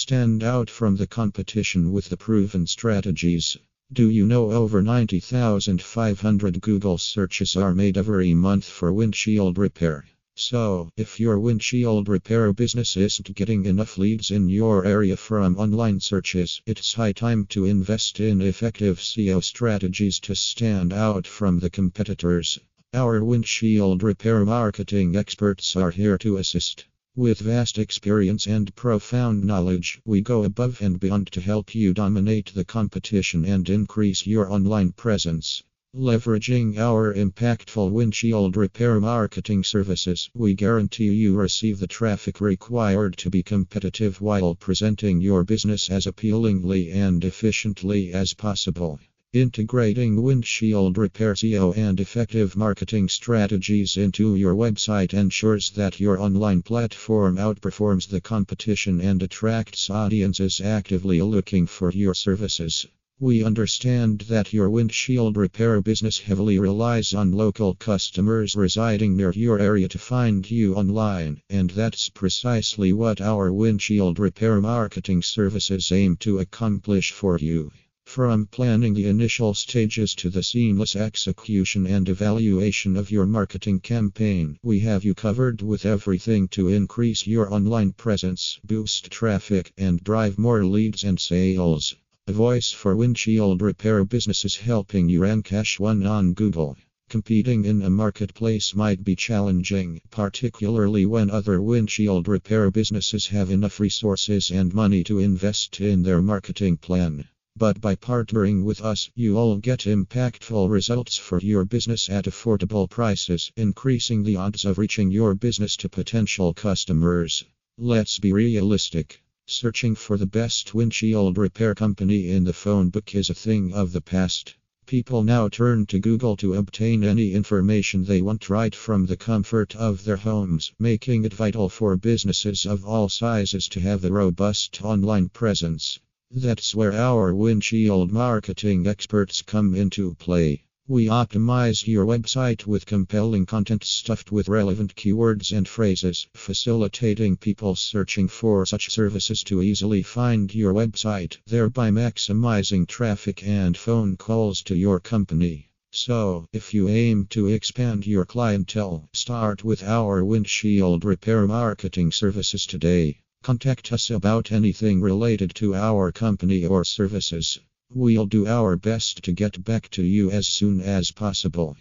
Stand out from the competition with the proven strategies. Do you know over 90,500 Google searches are made every month for windshield repair? So, if your windshield repair business isn't getting enough leads in your area from online searches, it's high time to invest in effective SEO strategies to stand out from the competitors. Our windshield repair marketing experts are here to assist. With vast experience and profound knowledge, we go above and beyond to help you dominate the competition and increase your online presence. Leveraging our impactful windshield repair marketing services, we guarantee you receive the traffic required to be competitive while presenting your business as appealingly and efficiently as possible. Integrating windshield repair SEO and effective marketing strategies into your website ensures that your online platform outperforms the competition and attracts audiences actively looking for your services. We understand that your windshield repair business heavily relies on local customers residing near your area to find you online, and that's precisely what our windshield repair marketing services aim to accomplish for you. From planning the initial stages to the seamless execution and evaluation of your marketing campaign, we have you covered with everything to increase your online presence, boost traffic, and drive more leads and sales. A voice for windshield repair businesses helping you rank as one on Google. Competing in a marketplace might be challenging, particularly when other windshield repair businesses have enough resources and money to invest in their marketing plan. But by partnering with us, you'll get impactful results for your business at affordable prices, increasing the odds of reaching your business to potential customers. Let's be realistic. Searching for the best windshield repair company in the phone book is a thing of the past. People now turn to Google to obtain any information they want right from the comfort of their homes, making it vital for businesses of all sizes to have a robust online presence. That's where our windshield marketing experts come into play. We optimize your website with compelling content stuffed with relevant keywords and phrases, facilitating people searching for such services to easily find your website, thereby maximizing traffic and phone calls to your company. So, if you aim to expand your clientele, start with our windshield repair marketing services today. Contact us about anything related to our company or services. We'll do our best to get back to you as soon as possible.